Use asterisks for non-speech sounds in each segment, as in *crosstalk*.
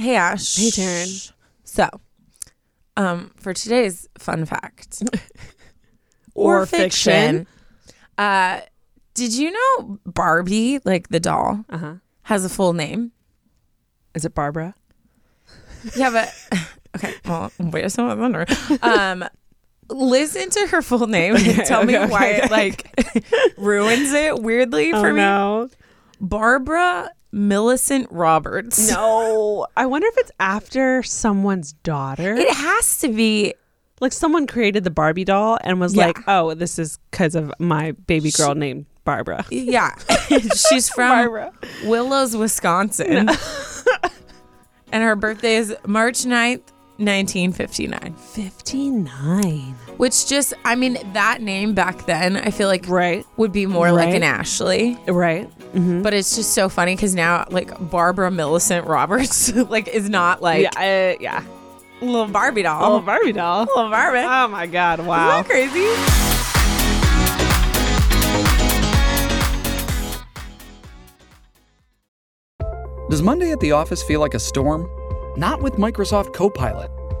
Hey Ash. Hey, Taryne. So, um, for today's fun fact *laughs* Or fiction. uh, did you know Barbie, like the doll, Uh huh. has a full name? Is it Barbara? Yeah, but *laughs* okay. Well, wait a second. i wonder Um, listen to her full name and Okay, tell me okay, why it like ruins it weirdly *laughs* for oh me. no. Barbara Millicent Roberts. No. I wonder if it's after someone's daughter. It has to be. like someone created the Barbie doll and was Yeah. like, "Oh, this is because of my baby girl named Barbara." Yeah, *laughs* she's from Barbara. Willows, Wisconsin. and her birthday is March 9th, 1959. 59. Which just, I mean, that name back then, I feel like Right. would be more like an Ashley. Right. Mm-hmm. But it's just so funny because now, like, Barbara Millicent Roberts, *laughs* like, is not like yeah. Uh, yeah. little Barbie doll. little Barbie doll. little Barbie. Oh my God! Isn't Wow. that crazy? Does Monday at the office feel like a storm? Not with Microsoft Copilot.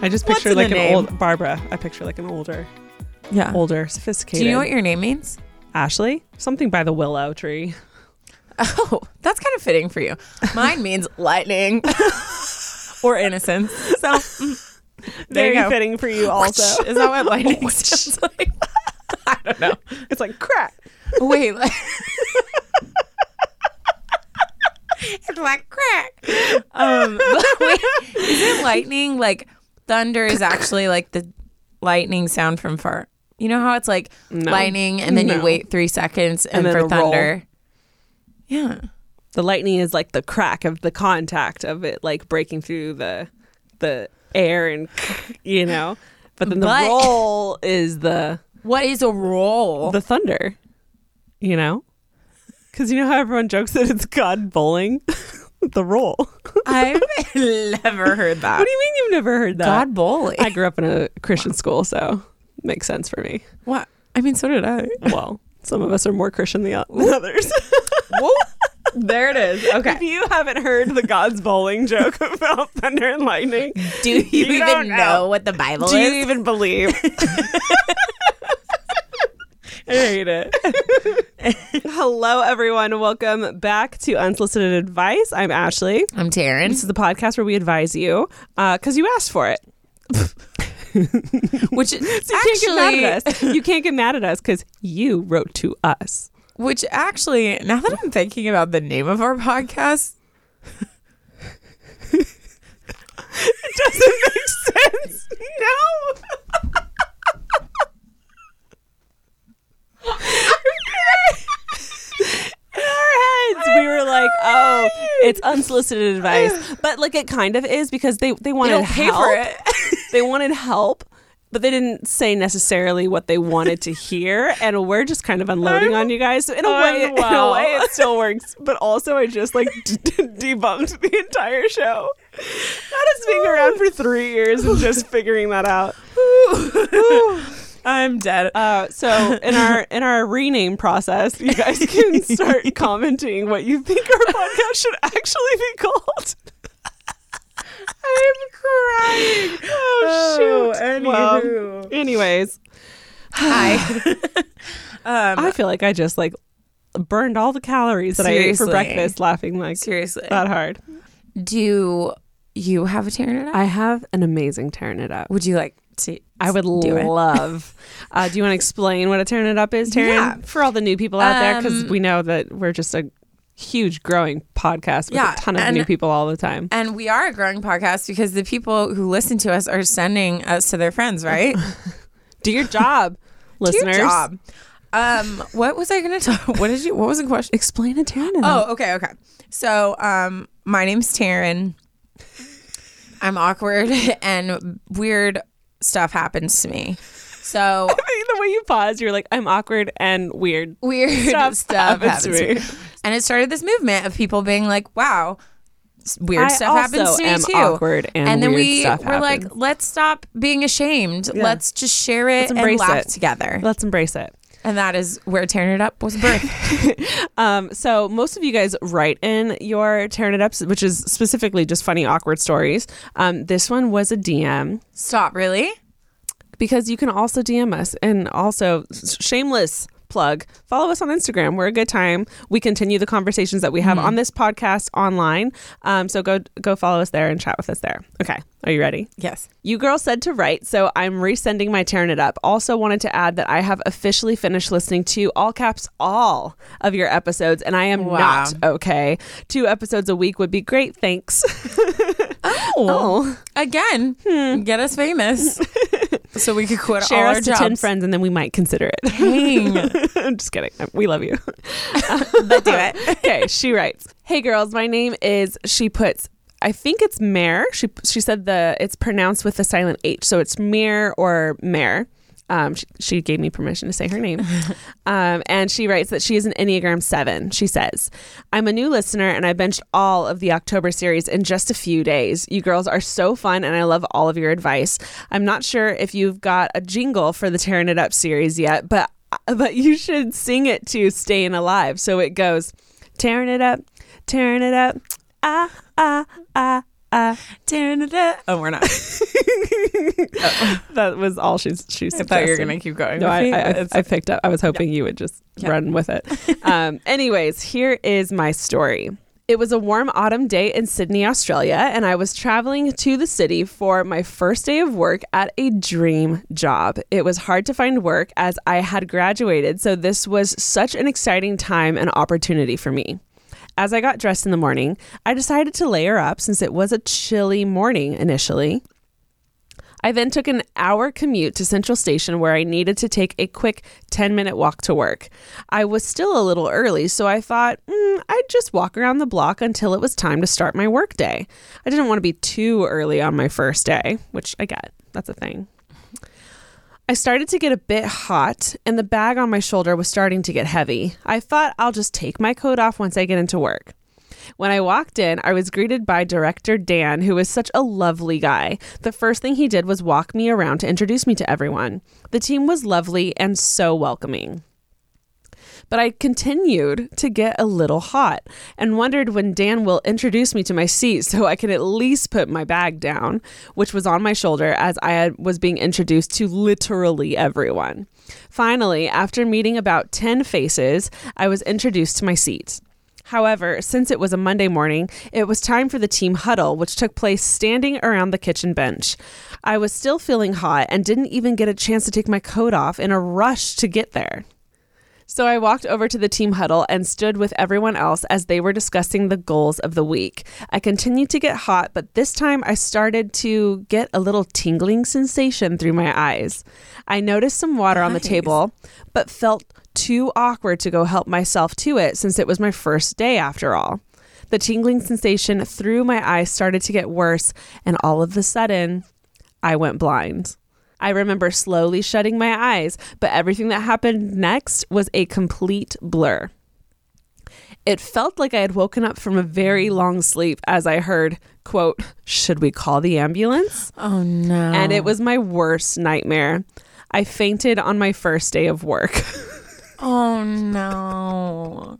I just picture like an name? old Barbara. I picture like an older, Yeah. older, sophisticated. Do you know what your name means? Ashley? Something by the willow tree. *laughs* Oh, that's kind of fitting for you. Mine means *laughs* lightning *laughs* or innocence. So mm, Very fitting for you also. Is that what lightning sounds like? I don't know. it's like crack. Wait, like, it's like crack. Um, wait, is it lightning like thunder? Is actually like the lightning sound from far. You know how it's like No. lightning, and then you wait three seconds, and, And for it'll roll. thunder. Yeah. The lightning is like the crack of the contact of it like breaking through the the air and *laughs* you know. But then the But- roll is the What is a roll? the thunder. You know? Cuz you know how everyone jokes that it's God bowling? *laughs* *laughs* the role. *laughs* I've never heard that. What do you mean you've never heard that? God bowling. I grew up in a Christian school, so it makes sense for me. what? I mean, so did I. Well, some of us are more Christian than than others. *laughs* Whoa. There it is. Okay. If you haven't heard the God's bowling joke about thunder and lightning, Do you, You even know. know. what the Bible do is? Do you even believe? I hate it. *laughs* Hello, everyone. Welcome back to Unsolicited Advice. I'm Ashley. I'm Taryne. This is the podcast where we advise you uh, because you asked for it. Which *laughs* So you can't get mad at us. You can't get mad at us because you wrote to us. Which actually, now that I'm thinking about the name of our podcast, *laughs* It doesn't make sense. No. In our heads, we were like, "Oh, it's unsolicited advice," but like it kind of is because they they wanted help. for it. *laughs* They wanted help, but they didn't say necessarily what they wanted to hear, and we're just kind of unloading on you guys. So in a way, in a way, it still works. But also, I just like d- d- debunked the entire show. Not us being around for three years and just figuring that out. *laughs* *laughs* I'm dead. Uh, so in our *laughs* in our rename process, you guys can start *laughs* commenting what you think our podcast should actually be called. *laughs* I'm crying. Oh, shoot. anywho. Well, anyways, Hi. *sighs* um, I feel like I just like burned all the calories that I ate for breakfast laughing like seriously. that hard. Do you have a tearing it up? I have an amazing tearing it up. Would you like to? I would do love. uh, do you want to explain what a turn it up is, Taryne? Yeah. For all the new people out there, because Um, we know that we're just a huge growing podcast with Yeah, a ton of and- new people all the time. And we are a growing podcast because the people who listen to us are sending us to their friends, right? *laughs* Do your job, *laughs* listeners. Your job. Um, what was I going to talk? What did you? What was the question? Explain it up. Oh, okay, okay. So, um, my name's Taryne. I'm awkward *laughs* and weird stuff happens to me. So *laughs* the way you pause, you're like, I'm awkward and weird. weird Stuff stuff, *laughs* happens happens, to me. me. And it started this movement of people being like, wow, weird I stuff happens to me too. awkward and and then we were like, let's stop being ashamed. Yeah. Let's just share it Let's and laugh it. together. Let's embrace it. And that is where Tearing It Up was birthed. *laughs* Um, so most of you guys write in your tearing it ups, which is specifically just funny, awkward stories. Um, this one was a DM Stop, really? because you can also DM us and also shameless plug follow us on instagram we're a good time we continue the conversations that we have on this podcast online um, so go go follow us there and chat with us there okay are you ready Yes. you girls said to write, so I'm resending my tearing it up. Also, wanted to add that I have officially finished listening to all caps all of your episodes, and I am Wow. not okay. Two episodes a week would be great. Thanks. *laughs* Oh. Again, get us famous *laughs* so we could quit Share all us our to jobs. 10 friends, and then we might consider it. Dang. *laughs* I'm just kidding. We love you. *laughs* but do it. okay, she writes, "Hey girls, my name is." She puts, I think it's Mare. She she said the it's pronounced with the silent H, so it's Mare or Mare. Um, she, she gave me permission to say her name. *laughs* um, and she writes that she is an Enneagram 7. She says, I'm a new listener and I benched all of the October series in just a few days. You girls are so fun and I love all of your advice. I'm not sure if you've got a jingle for the Tearing It Up series yet, but but you should sing it to Staying Alive. So it goes, Tearing it up, tearing it up, ah, ah, ah, up. Oh, we're not. *laughs* That was all she's she's I thought you were going to keep going. No, I, I, I, I picked up. I was hoping you would just Yeah. run with it. *laughs* um, anyways, here is my story. It was a warm autumn day in Sydney, Australia, and I was traveling to the city for my first day of work at a dream job. It was hard to find work as I had graduated, so this was such an exciting time and opportunity for me. As I got dressed in the morning, I decided to layer up since it was a chilly morning initially. I then took an hour commute to Central Station where I needed to take a quick 10 minute walk to work. I was still a little early, so I thought mm, I'd just walk around the block until it was time to start my work day. I didn't want to be too early on my first day, which I get. That's a thing. I started to get a bit hot, and the bag on my shoulder was starting to get heavy. I thought I'll just take my coat off once I get into work. When I walked in, I was greeted by director Dan, who is such a lovely guy. The first thing he did was walk me around to introduce me to everyone. The team was lovely and so welcoming. But I continued to get a little hot and wondered when Dan will introduce me to my seat so I could at least put my bag down, which was on my shoulder as I was being introduced to literally everyone. Finally, after meeting about 10 faces, I was introduced to my seat. However, since it was a Monday morning, it was time for the team huddle, which took place standing around the kitchen bench. I was still feeling hot and didn't even get a chance to take my coat off in a rush to get there. So I walked over to the team huddle and stood with everyone else as they were discussing the goals of the week. I continued to get hot, but this time I started to get a little tingling sensation through my eyes. I noticed some water on the table, but felt too awkward to go help myself to it since it was my first day after all. The tingling sensation through my eyes started to get worse, and all of a sudden, I went blind. I remember slowly shutting my eyes, but everything that happened next was a complete blur. It felt like I had woken up from a very long sleep as I heard, quote, should we call the ambulance? Oh, no. And it was my worst nightmare. I fainted on my first day of work. *laughs* Oh, no.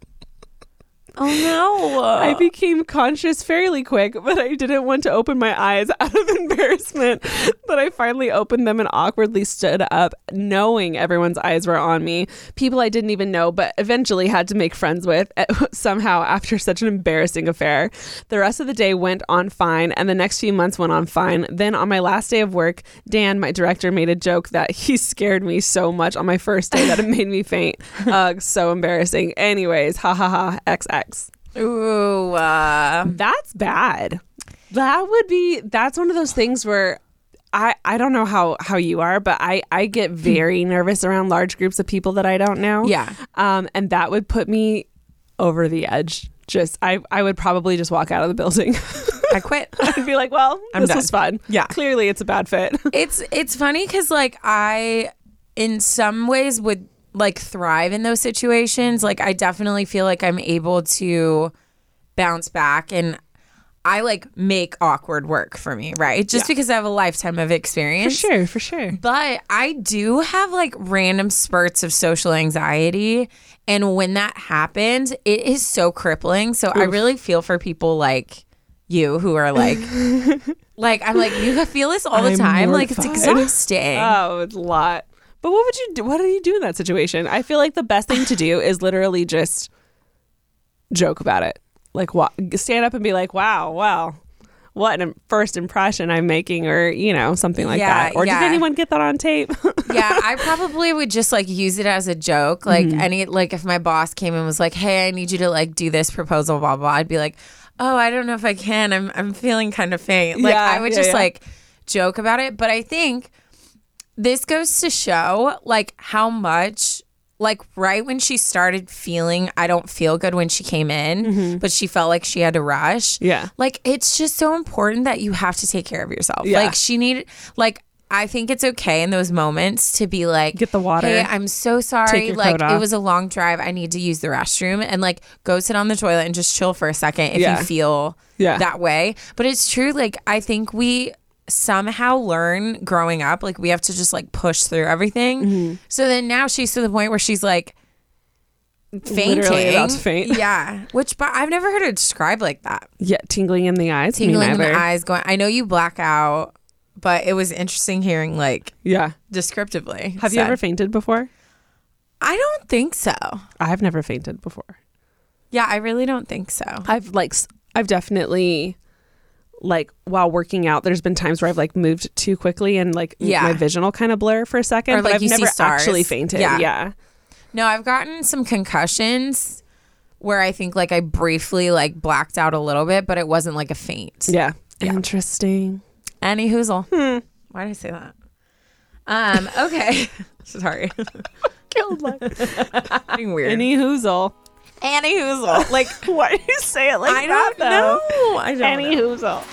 Oh, no. I became conscious fairly quick, but I didn't want to open my eyes *laughs* out of embarrassment But I finally opened them and awkwardly stood up, knowing everyone's eyes were on me. People I didn't even know, but eventually had to make friends with eh, *laughs* somehow after such an embarrassing affair. The rest of the day went on fine, and the next few months went on fine. Then on my last day of work, Dan, my director, made a joke that he *laughs* scared me so much on my first day that it made me faint. Ugh, so embarrassing. Anyways, ha ha ha, XX. Ooh, uh, That's bad. That would be that's one of those things where I I don't know how how you are, but I I get very nervous around large groups of people that I don't know. Yeah. Um and that would put me over the edge. Just I I would probably just walk out of the building. *laughs* I quit. *laughs* I'd be like, "Well, I'm this done. was fun." Yeah. Clearly it's a bad fit. *laughs* it's it's funny because like I, in some ways, would like thrive in those situations. Like I definitely feel like I'm able to bounce back and. I like make awkward work for me, right? Just because I have a lifetime of experience. for sure. For sure. But I do have like random spurts of social anxiety. And when that happens, it is so crippling. So I really feel for people like you who are like, *laughs* like, I'm like, you feel this all the I'm time. Like, it's exhausting. Oh, it's a lot. But what would you do? What do you do in that situation? I feel like the best thing to do is literally just joke about it. Like, stand up and be like, "Wow, wow, what an first impression I'm making," or you know, something like Yeah, that. Or yeah. did anyone get that on tape? *laughs* yeah, I probably would just like use it as a joke. Like Mm-hmm. any like if my boss came and was like, "Hey, I need you to like do this proposal," blah blah. I'd be like, "Oh, I don't know if I can. I'm I'm feeling kind of faint." Like Yeah, I would yeah, just yeah. like joke about it. But I think this goes to show like how much like right when she started feeling I don't feel good when she came in, but she felt like she had to rush. Mm-hmm. Yeah. Like it's just so important that you have to take care of yourself. Yeah. Like she needed like I think it's okay in those moments to be like Get the water. Hey, I'm so sorry. Like it was a long drive. I need to use the restroom and like go sit on the toilet and just chill for a second if Yeah. you feel Yeah. that way. But it's true like I think we somehow learn growing up like we have to just like push through everything. Mm-hmm. So then now she's to the point where she's like fainting. Literally about to faint. Yeah. Which but I've never heard it described like that. yeah, tingling in the eyes. Tingling in the eyes going I know you black out, but it was interesting hearing like Yeah. descriptively. Have you ever fainted before? I don't think so. I've never fainted before. Yeah, I really don't think so. I've like I've definitely like while working out there's been times where I've like moved too quickly and like Yeah. my vision will kind of blur for a second Or, but like, I've you see never stars. actually fainted. Yeah. Yeah. No, I've gotten some concussions where I think like I briefly like blacked out a little bit, but it wasn't like a faint. Yeah. Interesting. Any hoozle. Why did I say that? Um, okay. *laughs* Sorry. *laughs* Killed my *laughs* Being weird. Any hoozle. Any hoozle. *laughs* Like Why do you say it like I that don't know. I don't Any know. hoozle.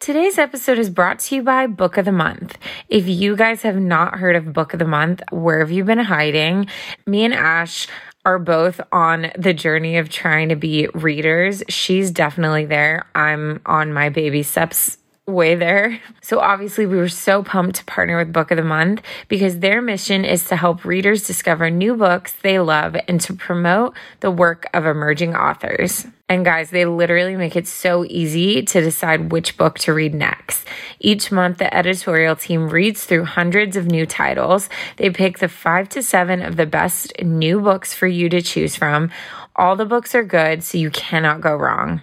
Today's episode is brought to you by Book of the Month. If you guys have not heard of Book of the Month, where have you been hiding? Me and Ash are both on the journey of trying to be readers. She's definitely there. I'm on my baby steps way there. So obviously we were so pumped to partner with Book of the Month because their mission is to help readers discover new books they love and to promote the work of emerging authors. And guys, they literally make it so easy to decide which book to read next. Each month, the editorial team reads through hundreds of new titles. They pick the five to seven of the best new books for you to choose from. All the books are good, so you cannot go wrong.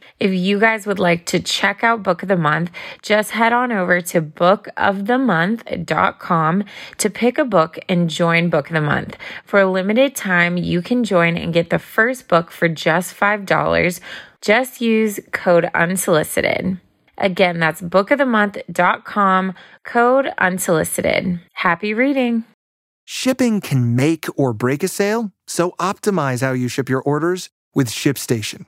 If you guys would like to check out Book of the Month, just head on over to bookofthemonth.com to pick a book and join Book of the Month. For a limited time, you can join and get the first book for just $5. Just use code unsolicited. Again, that's bookofthemonth.com, code unsolicited. Happy reading. Shipping can make or break a sale, so optimize how you ship your orders with ShipStation.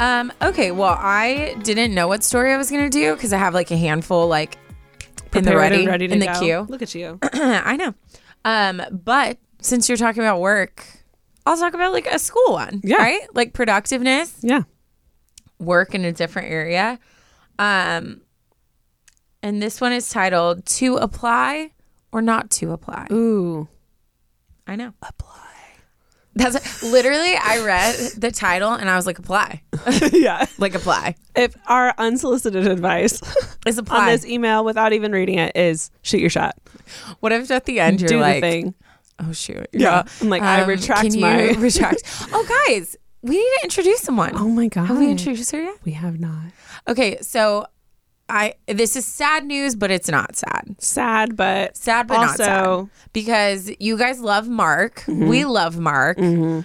Um, okay, well, I didn't know what story I was gonna do because I have like a handful like in the ready, ready in the go. queue. Look at you. *clears throat* I know. Um, but since you're talking about work, I'll talk about like a school one. Yeah. Right? Like productiveness, Yeah. work in a different area. Um and this one is titled To Apply or Not to Apply. Ooh. I know. Apply. That's literally I read the title and I was like, apply. *laughs* yeah. Like apply. If our unsolicited advice Is apply. on this email without even reading it is shoot your shot. What if at the end you're Do like the thing. Oh shoot. Yeah. I'm like, I um, retract can you my- retract. Oh guys, we need to introduce someone. Oh my god. Have we introduced her yet? We have not. Okay, so I this is sad news, but it's not sad. Sad, but Sad but Also- Mm-hmm. sad. Because you guys love Mark. We love Mark.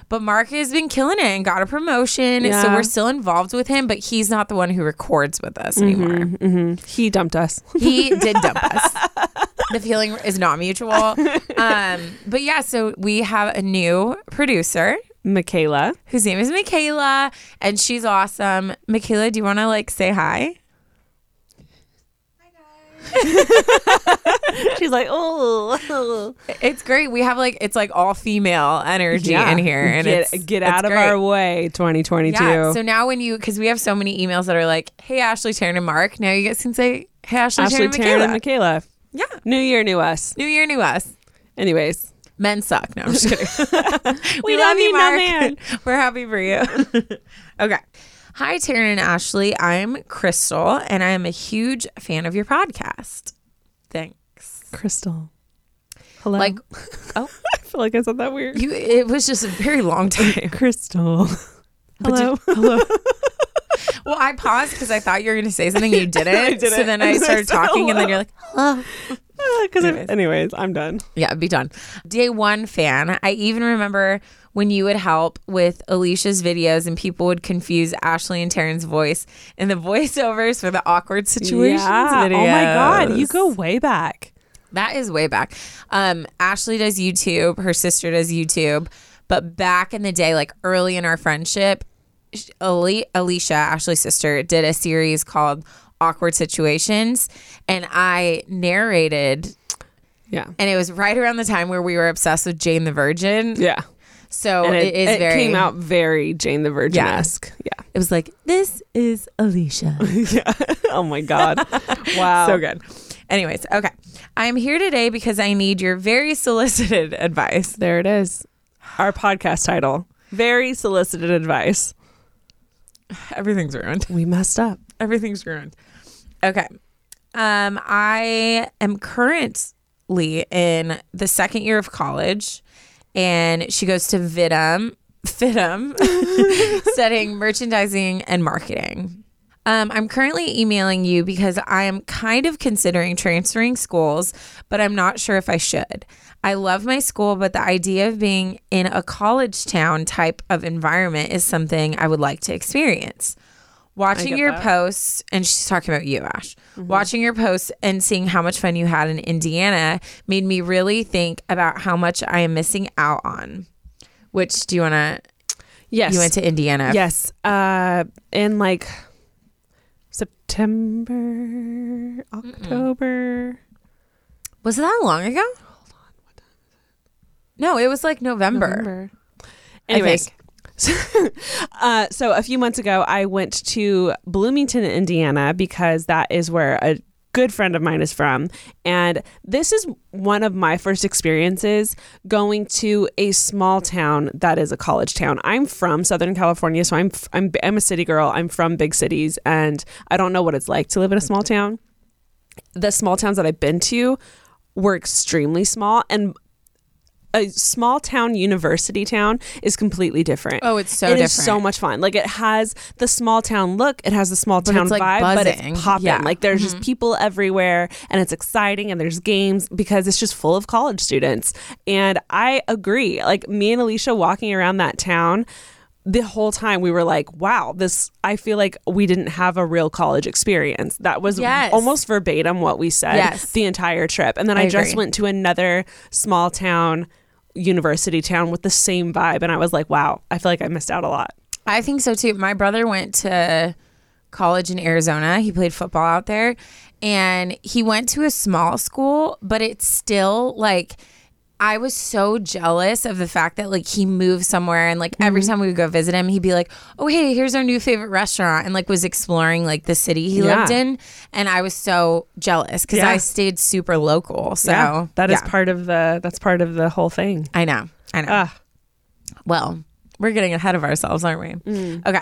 But Mark has been killing it and got a promotion. So we're still involved with him, but he's not the one who records with us anymore. mhm. he dumped us. *laughs* He did dump us. *laughs* The feeling is not mutual. Um, but yeah, so we have a new producer Michaela. whose name is Michaela, and she's awesome. Michaela, do you want to like say hi? *laughs* She's like, oh, It's great. We have like it's like all female energy in here, and get, it's get it's out of great. our way, 2022. Yeah. So now when you because we have so many emails that are like, "Hey Ashley, Taryne, and Mark," now you guys can say, "Hey Ashley, Ashley, Taryne, and Taryne, Michaela." and Michaela. yeah. New year, new us. New year, new us. Anyways, Men suck. No, I'm just kidding. *laughs* *laughs* We don't need no man. We're happy for you. okay. Hi, Taryne and Ashley. I'm Crystal, and I am a huge fan of your podcast. Thanks. Crystal. Hello. Like, *laughs* oh, I feel like I said that weird. you. It was just a very long *laughs* time. Crystal. Hello. did- hello. *laughs* well, I paused because I thought you were going to say something you didn't. I didn't. So then I And then I started talking, and then you're like, hello. Because Anyways. anyways, I'm done. Yeah, be done. Day one fan. I even remember when you would help with Alisha's videos and people would confuse Ashley and Taryne's voice in the *laughs* voiceovers for the awkward situations yeah. videos. Oh my god, you go way back. That is way back. Um, Ashley does YouTube. Her sister does YouTube. But back in the day, like early in our friendship, Ali- Alisha, Ashley's sister, did a series called Awkward Situations, and I narrated. Yeah. And it was right around the time where we were obsessed with Jane the Virgin. Yeah. So And it is it very. came out very Jane the Virgin esque. Yeah. It was like this is Alisha. *laughs* Yeah. oh my god. *laughs* Wow. so good. Anyways, okay. I'm here today because I need your very solicited *laughs* advice. There it is. Our podcast title. Very solicited advice. *sighs* Everything's ruined. We messed up. Everything's ruined. Okay. Um, I am currently in the second year of college, and she goes to FIDM, FIDM, *laughs* studying merchandising and marketing. Um, I'm currently emailing you because I am kind of considering transferring schools, but I'm not sure if I should. I love my school, but the idea of being in a college town type of environment is something I would like to experience. Watching your that. posts, and she's talking about you, Ash. Watching your posts and seeing how much fun you had in Indiana made me really think about how much I am missing out on. Which do you want to? Yes. You went to Indiana. Yes. Uh in like September, October. Was it that long ago? Hold on. What time is it? No, it was like November. November. I Anyways. *laughs* uh, so a few months ago, I went to Bloomington, Indiana, because that is where a good friend of mine is from. And this is one of my first experiences going to a small town that is a college town. I'm from Southern California, so I'm I'm I'm a city girl. I'm from big cities, and I don't know what it's like to live in a small town. The small towns that I've been to were extremely small, and a small town university town is completely different. Oh, it's so different. It is so much fun. Like it has the small town look, it has the small But town like, vibe, but it's popping. Yeah. Mm-hmm. Like there's just people everywhere and it's exciting and there's games because it's just full of college students. And I agree. Like me and Alisha walking around that town the whole time we were like, wow, this I feel like we didn't have a real college experience. That was Yes. almost verbatim what we said Yes. the entire trip. And then I, I just went to another small town university town with the same vibe and I was like, wow, I feel like I missed out a lot. I think so too. My brother went to college in Arizona. He played football out there and he went to a small school, but it's still like I was so jealous of the fact that like he moved somewhere and like every Mm-hmm. time we would go visit him, he'd be like, "Oh, hey, here's our new favorite restaurant," and like was exploring like the city he Yeah. lived in, and I was so jealous because Yeah. I stayed super local. So yeah, that is part of the that's part of the whole thing. I know, I know. Ah. Well, we're getting ahead of ourselves, aren't we? Okay.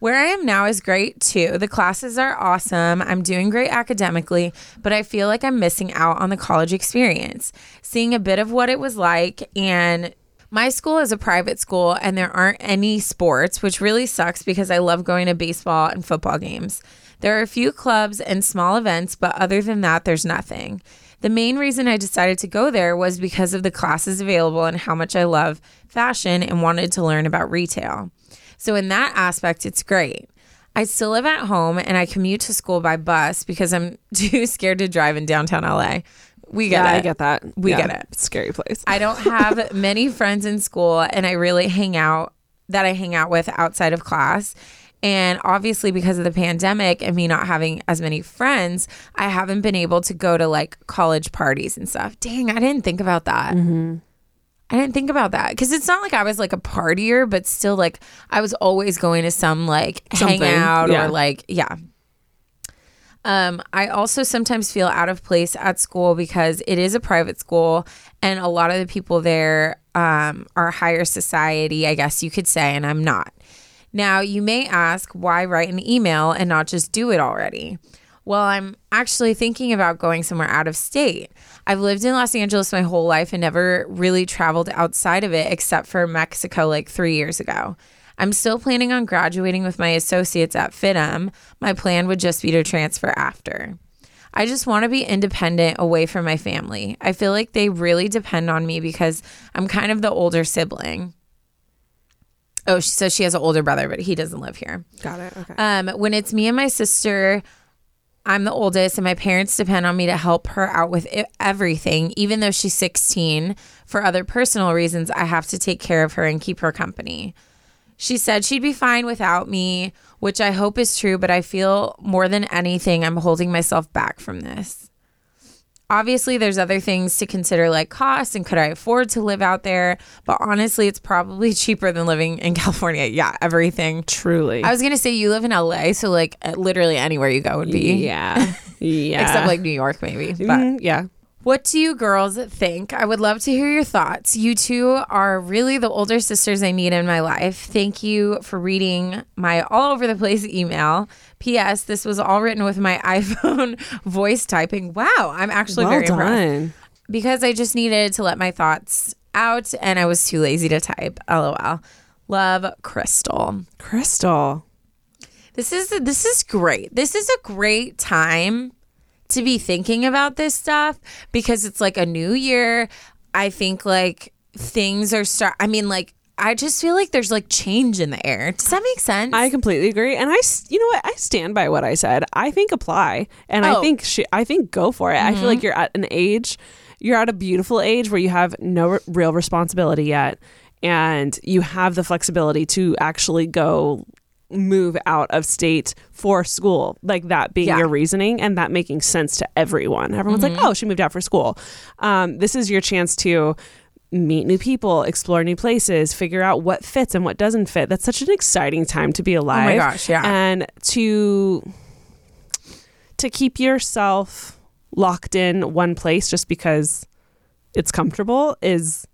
Where I am now is great too. The classes are awesome. I'm doing great academically, but I feel like I'm missing out on the college experience. Seeing a bit of what it was like and my school is a private school and there aren't any sports, which really sucks because I love going to baseball and football games. There are a few clubs and small events, but other than that, there's nothing. The main reason I decided to go there was because of the classes available and how much I love fashion and wanted to learn about retail. So, in that aspect, it's great. I still live at home and I commute to school by bus because I'm *laughs* too scared to drive in downtown LA. We get yeah, it. I get that. We Yeah, get it. Scary place. I don't *laughs* have many friends in school and I really hang out that I hang out with outside of class. And obviously, because of the pandemic and me not having as many friends, I haven't been able to go to like college parties and stuff. Dang, I didn't think about that. Mm-hmm. I didn't think about that because it's not like I was like a partier, but still, like I was always going to some like Something, hangout yeah. or like, yeah. Um, I also sometimes feel out of place at school because it is a private school and a lot of the people there um, are higher society, I guess you could say, and I'm not. Now, you may ask why write an email and not just do it already? Well, I'm actually thinking about going somewhere out of state. I've lived in Los Angeles my whole life and never really traveled outside of it except for Mexico like three years ago. I'm still planning on graduating with my associates at FIDM. My plan would just be to transfer after. I just want to be independent away from my family. I feel like they really depend on me because I'm kind of the older sibling. Oh, she says she has an older brother, but he doesn't live here. Got it. Okay. Um, when it's me and my sister, I'm the oldest, and my parents depend on me to help her out with everything. Even though she's 16, for other personal reasons, I have to take care of her and keep her company. She said she'd be fine without me, which I hope is true, but I feel more than anything, I'm holding myself back from this. Obviously, there's other things to consider like cost and could I afford to live out there? But honestly, it's probably *laughs* cheaper than living in California. Yeah, everything. Truly. I was gonna say you live in LA, so like uh, literally anywhere you go would be. yeah. *laughs* Yeah. Except like New York, maybe. But Mhm, yeah. What do you girls think? I would love to hear your thoughts. You two are really the older sisters I need in my life. Thank you for reading my all over the place email. P.S. This was all written with my *laughs* iPhone voice typing. Wow, I'm actually well very impressed done. because I just needed to let my thoughts out and I was too lazy to type. LOL. Love, Crystal. Crystal. This is this is great. This is a great time to be thinking about this stuff because it's like a new year. I think like things are start I mean like I just feel like there's like change in the air. Does that make sense? I completely agree, and I, you know what, I stand by what I said. I think apply, and Oh. I think she, I think go for it. I feel like mm-hmm. you're at an age, you're at a beautiful age where you have no r- real responsibility yet, and you have the flexibility to actually go move out of state for school like that being Yeah. your reasoning and that making sense to everyone everyone's like oh she moved out for school um, this is your chance to meet new people, explore new places, figure out what fits and what doesn't fit. That's such an exciting time to be alive. Oh my gosh, yeah. And to to keep yourself locked in one place just because it's comfortable is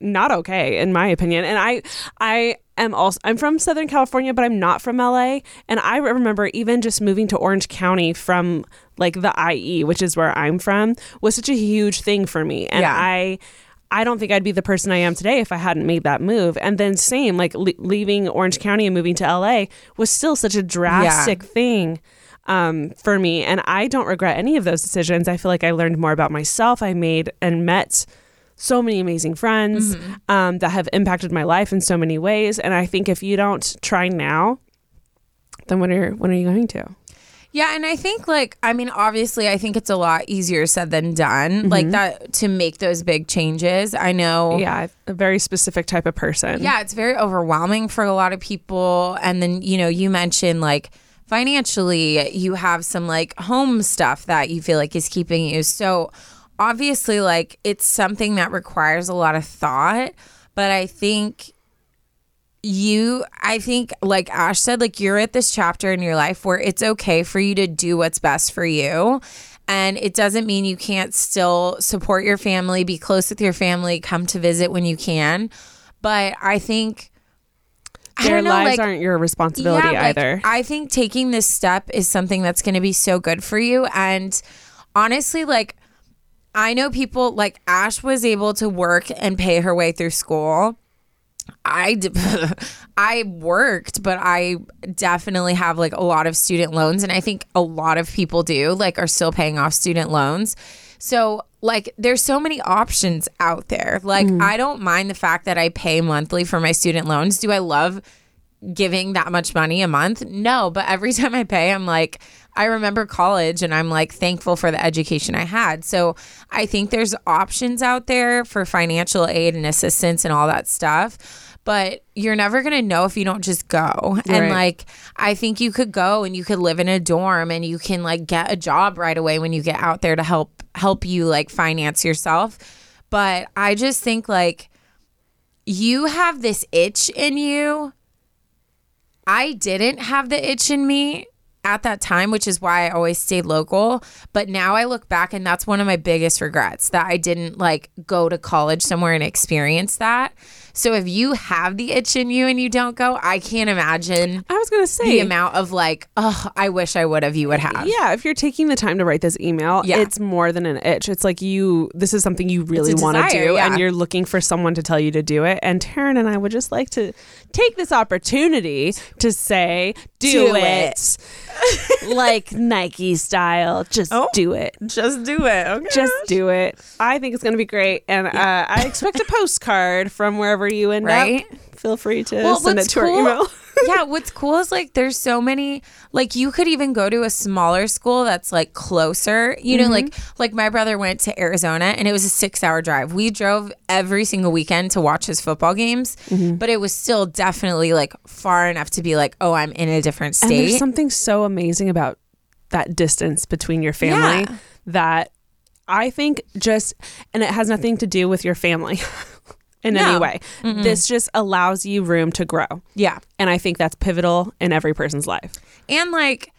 not okay in my opinion. And I I am also I'm from Southern California, but I'm not from LA. And I remember even just moving to Orange County from like the IE, which is where I'm from, was such a huge thing for me. And Yeah. I I don't think I'd be the person I am today if I hadn't made that move. And then same, like le- leaving Orange County and moving to LA was still such a drastic thing um, for me. And I don't regret any of those decisions. I feel like I learned more about myself. I made and met so many amazing friends um, that have impacted my life in so many ways. And I think if you don't try now, then when are when are you going to? Yeah, and I think like I mean obviously I think it's a lot easier said than done. Like that to make those big changes. I know Yeah, a very specific type of person. Yeah, it's very overwhelming for a lot of people. And then, you know, you mentioned like financially, you have some like home stuff that you feel like is keeping you. So obviously, like it's something that requires a lot of thought. But I think you, I think, like Ash said, like you're at this chapter in your life where it's okay for you to do what's best for you. And it doesn't mean you can't still support your family, be close with your family, come to visit when you can. But I think I Their don't know, lives like, aren't your responsibility yeah, like, either. I think taking this step is something that's going to be so good for you. And honestly, like, I know people like Ash was able to work and pay her way through school. I d- *laughs* I worked, but I definitely have like a lot of student loans, and I think a lot of people do like are still paying off student loans. So like, there's so many options out there. Like, mm. I don't mind the fact that I pay monthly for my student loans. Do I love giving that much money a month? No, but every *laughs* time I pay, I'm like, I remember college and I'm like thankful for the education I had. So I think there's options out there for financial aid and assistance and all that stuff. But you're never going to know if you don't just go. And like, I think you could go and you could live in a dorm and you can like get a job right away when you get out there to help help you like finance yourself. But I just think like you have this itch in you I didn't have the itch in me at that time, which is why I always stayed local. But now I look back and that's one of my biggest regrets that I didn't like go to college somewhere and experience that. So if you have the itch in you and you don't go, I can't imagine I was gonna say the amount of like, oh, I wish I would have, you would have. Yeah, if you're taking the time to write this email, Yeah. it's more than an itch. It's like you this is something you really want to do yeah. and you're looking for someone to tell you to do it. And Taryne and I would just like to take this opportunity to say do, Do it. *laughs* like Nike style. Just Oh. do it. Just do it. Okay. Just do it. I think it's going to be great. And uh, I expect a *laughs* postcard from wherever you end Right? up. Feel free to Well, send it to our email. *laughs* yeah, what's cool is like there's so many like you could even go to a smaller school that's like closer. You know, like mm-hmm. like my brother went to Arizona and it was a 6-hour drive. We drove every single weekend to watch his football games, mm-hmm. but it was still definitely like far enough to be like, "Oh, I'm in a different And there's state." something so amazing about that distance between your family Yeah. that I think just, and it has nothing to do with your family *laughs* in any No. way. This just allows you room to grow. yeah. And I think that's pivotal in every person's life. And like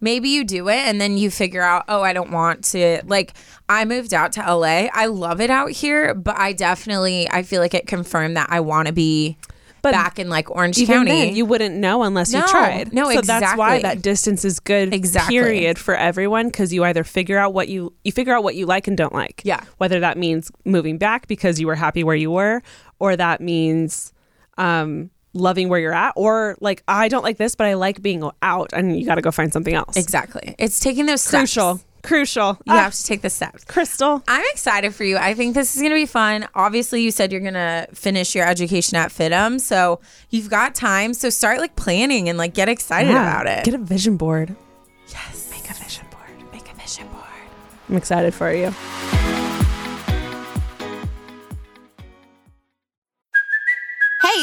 maybe you do it and then you figure out, oh, I don't want to like I moved out to LA. I love it out here, but I definitely I feel like it confirmed that I want to be But back in like Orange Even County. then, you wouldn't know unless you tried. No, so that's why that distance is good. Exactly. Period for everyone because you either figure out what you you figure out what you like and don't like. Yeah. Whether that means moving back because you were happy where you were, or that means um, loving where you're at, or like I don't like this, but I like being out, and you got to go find something else. exactly. It's taking those steps. Crucial. You Ah, have to take the steps. Crystal. I'm excited for you. I think this is going to be fun. Obviously, you said you're going to finish your education at FIDM, so you've got time. So start like planning and like get excited Yeah. about it. Get a vision board. yes. Make a vision board. Make a vision board. I'm excited for you.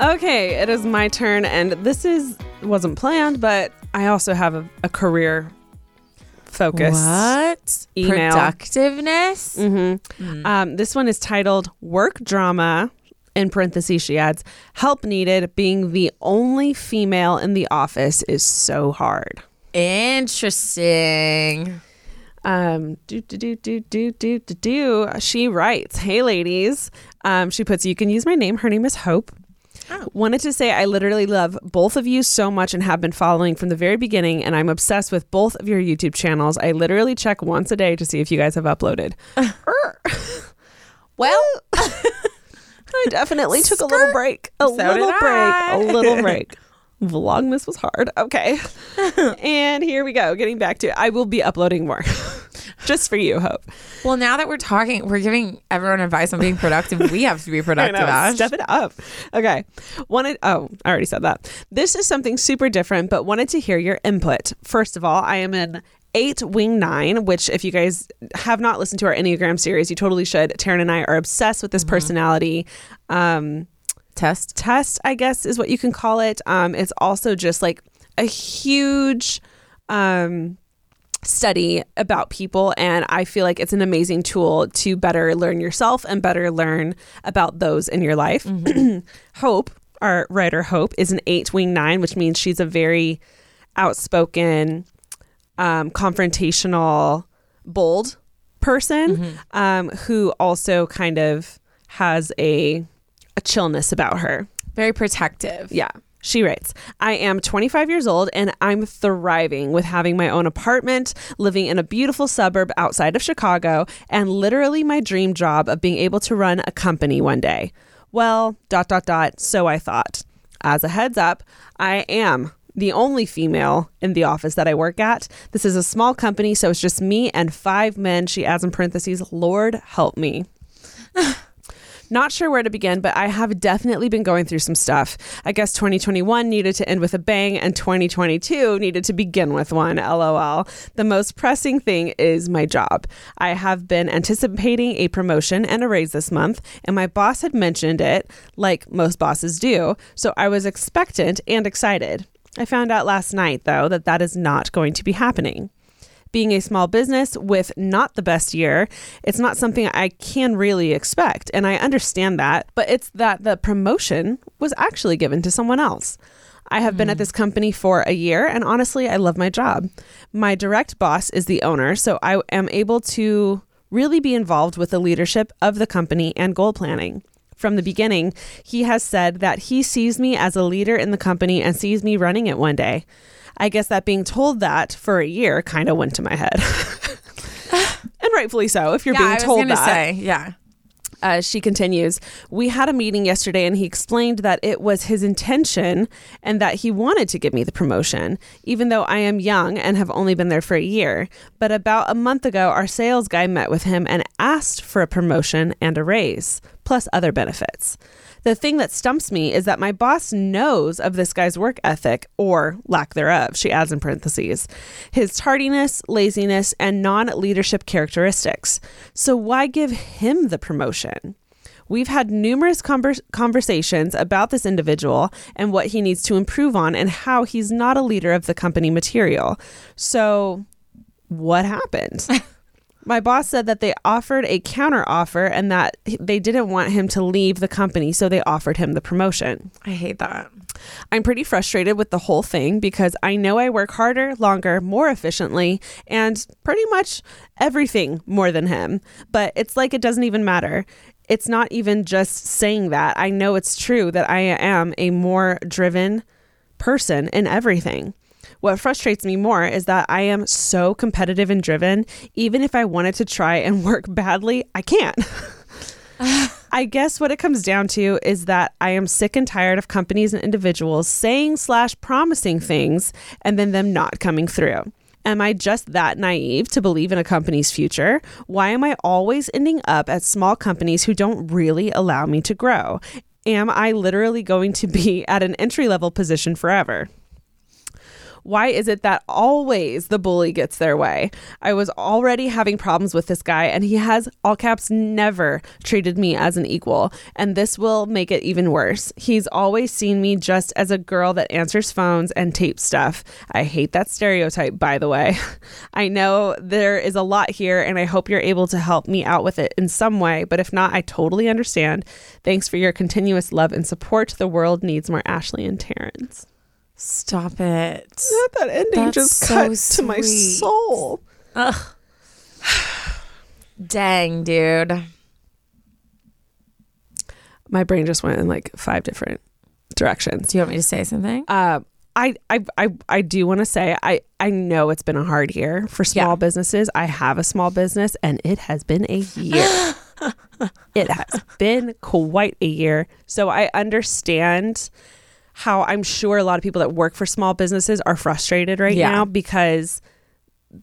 Okay, it is my turn, and this is wasn't planned, but I also have a, a career focus. What? email. Productiveness? Mm-hmm. Um, this one is titled Work Drama. In parentheses, she adds, Help needed. Being the only female in the office is so hard. Interesting. Um, do, do, do, do, do, do, do, do. She writes, Hey, ladies. Um, she puts, You can use my name. Her name is Hope. Wanted to say I literally love both of you so much and have been following from the very beginning, and I'm obsessed with both of your YouTube channels. I literally check once a day to see if you guys have uploaded. *laughs* Er. Well, *laughs* I definitely took a little break. A So little break. I. A little *laughs* break. Vlogmas was hard. Okay. and here we go. Getting back to it. I will be uploading more. Just for you, Hope. well, now that we're talking, we're giving everyone advice on being productive. we have to be *laughs* I productive, know. Ash. Step it up. Okay. Wanted oh, I already said that. This is something super different, but wanted to hear your input. First of all, I am in eight wing nine, which if you guys have not listened to our Enneagram series, you totally should. Taryne and I are obsessed with this personality. Um Test. test, I guess is what you can call it. Um, it's also just like a huge um, study about people, and I feel like it's an amazing tool to better learn yourself and better learn about those in your life. *clears throat* Hope, our writer Hope, is an eight wing nine, which means she's a very outspoken, um, confrontational, bold person um, who also kind of has a a chillness about her. Very protective. Yeah. She writes, I am 25 years old and I'm thriving with having my own apartment, living in a beautiful suburb outside of Chicago, and literally my dream job of being able to run a company one day. Well, dot, dot, dot, so I thought. As a heads up, I am the only female in the office that I work at. This is a small company, so it's just me and five men. She adds in parentheses, Lord help me. *laughs* Not sure where to begin, but I have definitely been going through some stuff. I guess 2021 needed to end with a bang and 2022 needed to begin with one. LOL. The most pressing thing is my job. I have been anticipating a promotion and a raise this month, and my boss had mentioned it, like most bosses do, so I was expectant and excited. I found out last night, though, that that is not going to be happening being a small business with not the best year, it's not something I can really expect. And I understand that, but it's that the promotion was actually given to someone else. I have been at hmm. this company for a year, and honestly, I love my job. My direct boss is the owner, so I am able to really be involved with the leadership of the company and goal planning. From the beginning, he has said that he sees me as a leader in the company and sees me running it one day. I guess that being told that for a year kind of went to my head. *laughs* and rightfully so, if you're yeah, being I was told that. say, yeah. Uh, she continues, We had a meeting yesterday and he explained that it was his intention and that he wanted to give me the promotion, even though I am young and have only been there for a year. But about a month ago, our sales guy met with him and asked for a promotion and a raise, plus other benefits. The thing that stumps me is that my boss knows of this guy's work ethic, or lack thereof, she adds in parentheses, his tardiness, laziness, and non leadership characteristics. So why give him the promotion? We've had numerous conver- conversations about this individual and what he needs to improve on and how he's not a leader of the company material. So, what happened? *laughs* My boss said that they offered a counter offer and that they didn't want him to leave the company, so they offered him the promotion. I hate that. I'm pretty frustrated with the whole thing because I know I work harder, longer, more efficiently, and pretty much everything more than him. But it's like it doesn't even matter. It's not even just saying that. I know it's true that I am a more driven person in everything. What frustrates me more is that I am so competitive and driven, even if I wanted to try and *laughs* work badly, I can't. *laughs* I guess what it comes down to is that I am sick and tired of companies and individuals saying slash promising things and then them not coming through. Am I just that naive to believe in a company's future? Why am I always ending up at small companies who don't really allow me to grow? Am I literally going to be *laughs* at an entry level position forever? Why is it that always the bully gets their way? I was already having problems with this guy, and he has, all caps, never treated me as an equal. And this will make it even worse. He's always seen me just as a girl that answers phones and tapes stuff. I hate that stereotype, by the way. *laughs* I know there is a lot here, and I hope you're able to help me out with it in some way. But if not, I totally understand. Thanks for your continuous love and support. The world needs more Ashley and Terrence. Stop it. That ending That's just so cut to my sweet. soul. *sighs* Dang, dude. My brain just went in like five different directions. Do you want me to say something? Uh, I, I, I, I do want to say I, I know it's been a hard year for small Yeah. businesses. I have a small business and it has been a year. *laughs* it has been quite a year. So I understand how I'm sure a lot of people that work for small businesses are frustrated right Yeah. now because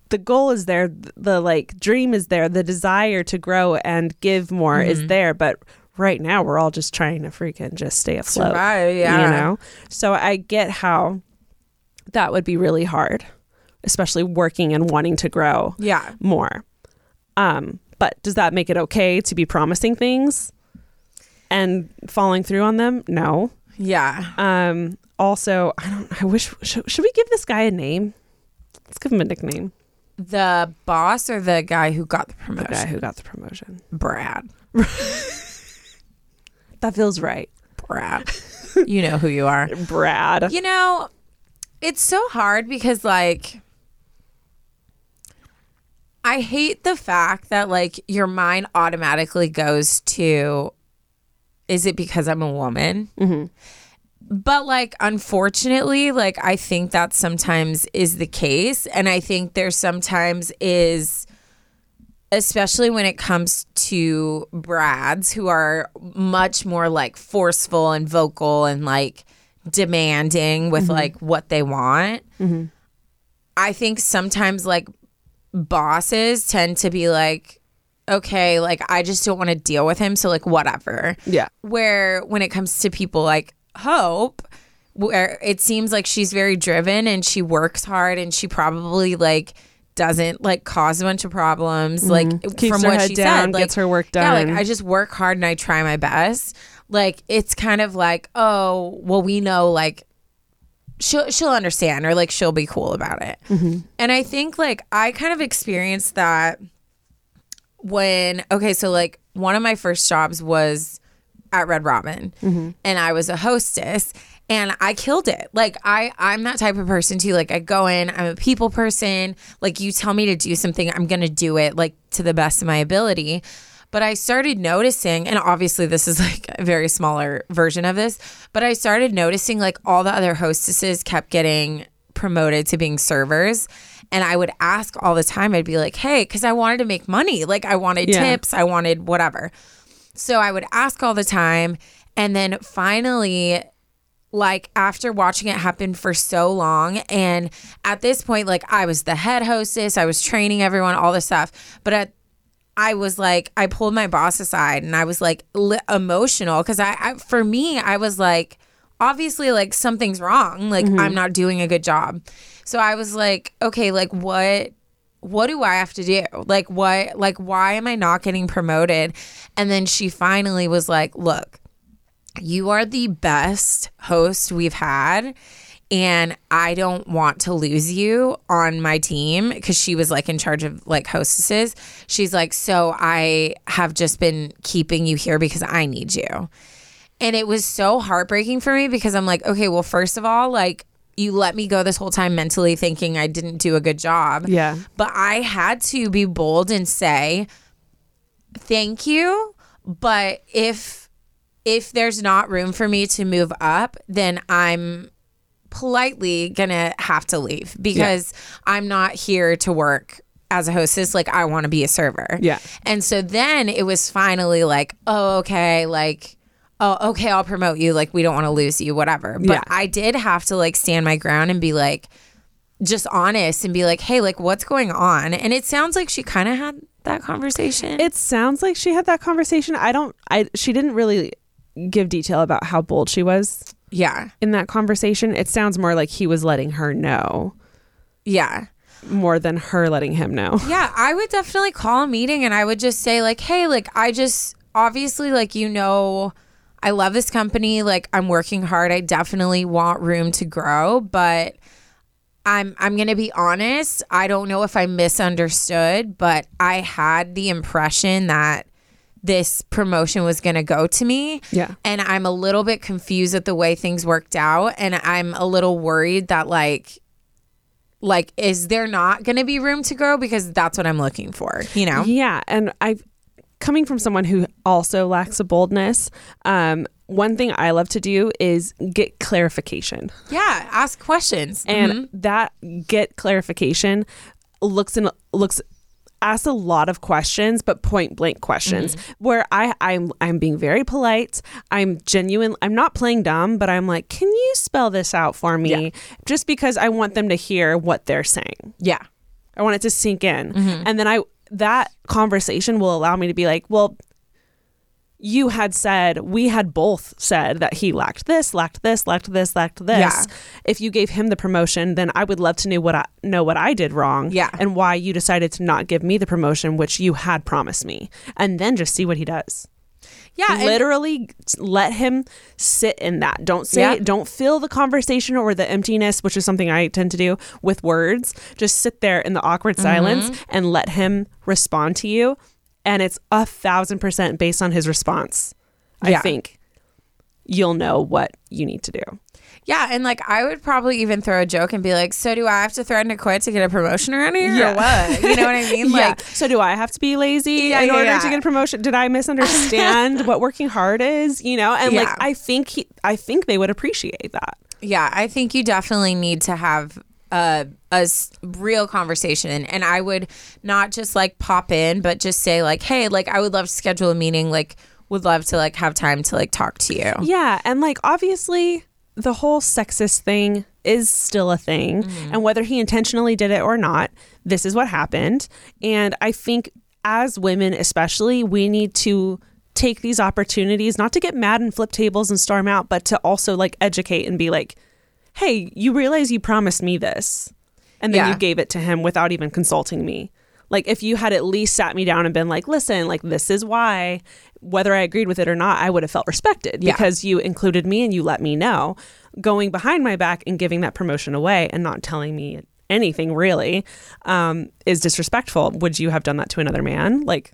the goal is there, the like dream is there, the desire to grow and give more Mm-hmm. is there, but right now we're all just trying to freaking just stay afloat. Survive, yeah. You know? So I get how that would be really hard, especially working and wanting to grow Yeah. more. Um, but does that make it okay to be promising things and following through on them? No. Yeah. Um, also, I don't. I wish. Should, should we give this guy a name? Let's give him a nickname. The boss or the guy who got the promotion? The promotion? guy who got the promotion. Brad. *laughs* That feels right. Brad. you know who you are. *laughs* Brad. You know, it's so hard because like I hate the fact that like your mind automatically goes to is it because I'm a woman? Mm-hmm. But like unfortunately, like I think that sometimes is the case and I think there sometimes is especially when it comes to brads who are much more like forceful and vocal and like demanding with mm-hmm. like what they want. Mm-hmm. I think sometimes like bosses tend to be like, okay, like I just don't want to deal with him. So like whatever. Yeah. Where when it comes to people like Hope, where it seems like she's very driven and she works hard and she probably like doesn't like cause a bunch of problems. Like Mm-hmm. Keeps from her what head she down, said, like, gets her work done. Yeah, like. I just work hard and I try my best. Like it's kind of like, oh, well, we know like she'll she'll understand or like she'll be cool about it. And I think like I kind of experienced that when okay, so like one of my first jobs was at Red Robin mm-hmm. and I was a hostess and I killed it. Like I I'm that type of person too. Like I go in, I'm a people person. Like you tell me to do something, I'm to do it like to the best of my ability. But I started noticing, and obviously this is *laughs* like a very smaller version of this, but I started noticing like all the other hostesses kept getting promoted to being servers. And I would ask all the time, I'd be like, hey, because I wanted to make money. Like I wanted Yeah. tips, I wanted whatever. So I would ask all the time. And then finally, like after watching it happen for so long, and at this point, like I was the head hostess, I was training everyone, all this stuff. But at I was like, I pulled my boss aside and I was like li- emotional because I, I, for me, I was like, obviously, like something's wrong. Like mm-hmm. I'm not doing a good job. So I was like, okay, like what, what do I have to do? Like what, like why am I not getting promoted? And then she finally was like, look, you are the best host we've had and I don't want to lose you on my team because she was like in charge of like hostesses. She's like, so I have just been keeping you here because I need you. And it was so heartbreaking for me because I'm like, okay, well, first of all, like you let me go this whole time mentally thinking I didn't do a good job. Yeah. But I had to be bold and say, thank you. But if if there's not room for me to move up, then I'm politely gonna have to leave because I'm not here to work as a hostess. Like I want to be a server. Yeah. And so then it was finally like, oh, okay, like, oh, okay, I'll promote you. Like we don't want to lose you, whatever. But Yeah. I did have to like stand my ground and be like, just honest and be like, hey, like what's going on? And it sounds like she kind of had that conversation. It sounds like she had that conversation. I don't I she didn't really give detail about how bold she was. Yeah. in that conversation. It sounds more like he was letting her know Yeah. more than her letting him know. *laughs* Yeah, I would definitely call a meeting and I would just say like, "Hey, like I just obviously like you know I love this company, like I'm working hard. I definitely want room to grow, but I'm I'm going to be honest, I don't know if I misunderstood, but I had the impression that this promotion was going to go to me. Yeah. And I'm a little bit confused at the way things worked out and I'm a little worried that like like is there not going to be room to grow because that's what I'm looking for, you know? Yeah, and I coming from someone who also lacks a boldness, um one thing I love to do is get clarification. Yeah, ask questions. And Mhm. that get clarification looks and looks asks a lot of questions but point blank questions where I I'm I'm being very polite I'm genuine I'm not playing dumb but I'm like can you spell this out for me just because I want them to hear what they're saying yeah. I want it to sink in. And then I that conversation will allow me to be like, well, you had said we had both said that he lacked this, lacked this, lacked this, lacked this. Yeah. If you gave him the promotion, then I would love to know what I know what I did wrong. Yeah. And why you decided to not give me the promotion which you had promised me. And then just see what he does. Yeah, Literally let him sit in that. Don't say Yeah. don't fill the conversation or the emptiness, which is something I tend to do with words. Just sit there in the awkward Mm-hmm. silence and let him respond to you. And it's a thousand percent based on his response. I think you'll know what you need to do. Yeah, and like I would probably even throw a joke and be like, "So do I have to threaten to quit to get a promotion around here, or what?" You know what I mean? *laughs* Like, so do I have to be lazy Yeah, in yeah, order yeah. to get a promotion? Did I misunderstand *laughs* what working hard is? You know, and like I think he, I think they would appreciate that. Yeah, I think you definitely need to have a real conversation. And I would not just like pop in, but just say, like, hey, like, I would love to schedule a meeting. Like, would love to like have time to like talk to you. Yeah, and like obviously the whole sexist thing is still a thing, mm-hmm. and whether he intentionally did it or not, this is what happened. And I think as women, especially, we need to take these opportunities not to get mad and flip tables and storm out, but to also like educate and be like, "Hey, you realize you promised me this." And then Yeah. you gave it to him without even consulting me. Like if you had at least sat me down and been like, "Listen, like this is why," whether I agreed with it or not, I would have felt respected Yeah. because you included me and you let me know. Going behind my back and giving that promotion away and not telling me anything really um, is disrespectful. Would you have done that to another man? Like,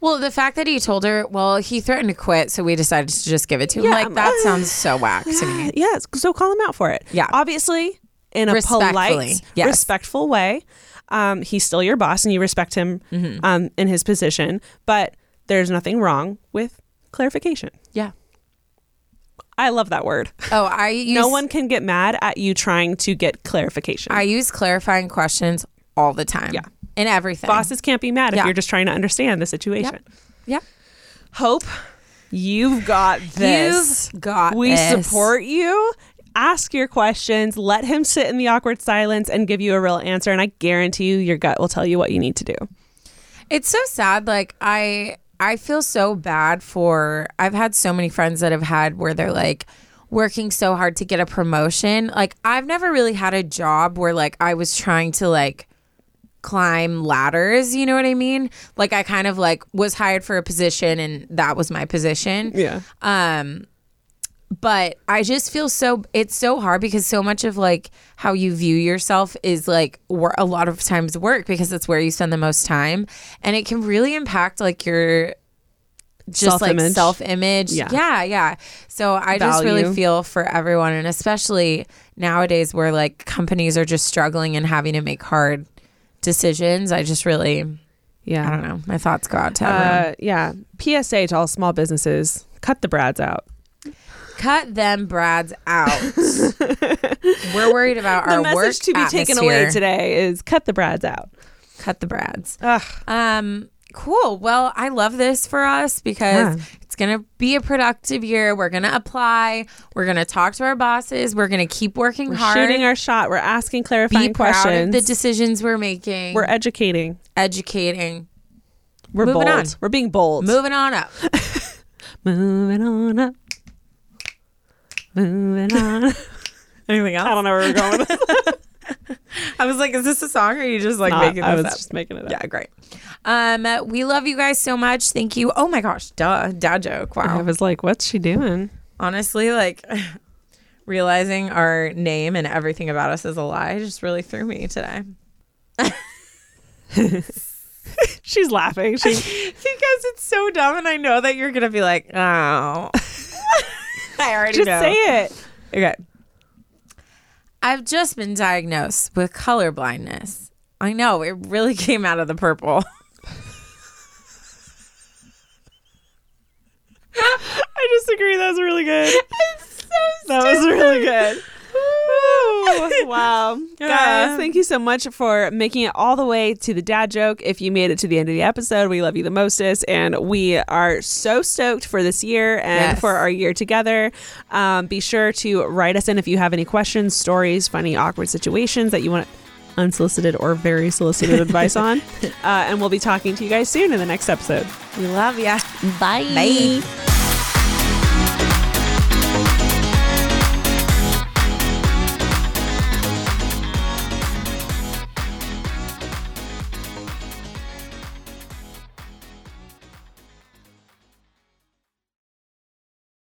Well, the fact that he told her, well, he threatened to quit, so we decided to just give it to him. Yeah, like, that uh, *sighs* sounds so whack to me. *sighs* yeah, so call him out for it. Yeah. obviously in a polite, yes. respectful way. Um, he's still your boss, and you respect him Mm-hmm. um, in his position. But there's nothing wrong with clarification. Yeah. I love that word. Oh, I *laughs* use, no one can get mad at you trying to get clarification. I use clarifying questions all the time. Yeah. In everything. Bosses can't be mad if you're just trying to understand the situation. Yep. Hope, you've got this. You've got we this. support you. Ask your questions. Let him sit in the awkward silence and give you a real answer. And I guarantee you, your gut will tell you what you need to do. It's so sad. Like I I feel so bad for I've had so many friends that have had where they're like working so hard to get a promotion. Like I've never really had a job where like I was trying to like climb ladders, you know what I mean? Like I kind of like was hired for a position and that was my position. Yeah. Um but I just feel so it's so hard because so much of like how you view yourself is like wor- a lot of times work because it's where you spend the most time and it can really impact like your just like Self-image. self-image. Yeah. Yeah, yeah. So I just really feel for everyone and especially nowadays where like companies are just struggling and having to make hard decisions. I just really Yeah. I don't know. My thoughts go out to everyone. Uh, yeah. PSA to all small businesses cut the brads out. Cut them brads out. *laughs* We're worried about the our message work to be taken away today is cut the brads out. Cut the brads. Ugh. Um, cool. Well, I love this for us because Yeah. it's gonna be a productive year. We're gonna apply. We're gonna talk to our bosses. We're gonna keep working We're hard. shooting our shot. We're asking clarifying be proud questions. of the decisions we're making. We're educating. educating. We're Moving bold. on. We're being bold. Moving on up. *laughs* Moving on up. Moving on. *laughs* Anything else? I don't know where we're going with this. *laughs* I was like, is this a song or are you just like Not- making this I was up? just making it up. Yeah, great. Um, we love you guys so much. Thank you. Oh my gosh, duh, dad joke. Wow. I was like, what's she doing? Honestly, like *laughs* realizing our name and everything about us is a lie just really threw me today. She's laughing. She because it's so dumb, and I know that you're gonna be like, oh. *laughs* I already just know. say it. Okay. I've just been diagnosed with color blindness. I know it really *laughs* came out of the purple. *laughs* I disagree. That was really good. that was really good. Ooh, *laughs* wow. Yeah. Guys, thank you so much for making it all the way to the dad joke. If you made it to the end of the episode, we love you the mostest. And we are so stoked for this year and Yes. for our year together. Um, be sure to write us in if you have any questions, stories, funny, awkward situations that you want unsolicited or very solicited *laughs* advice on. Uh, and we'll be talking to you guys soon in the next episode. We love ya. Bye. Bye.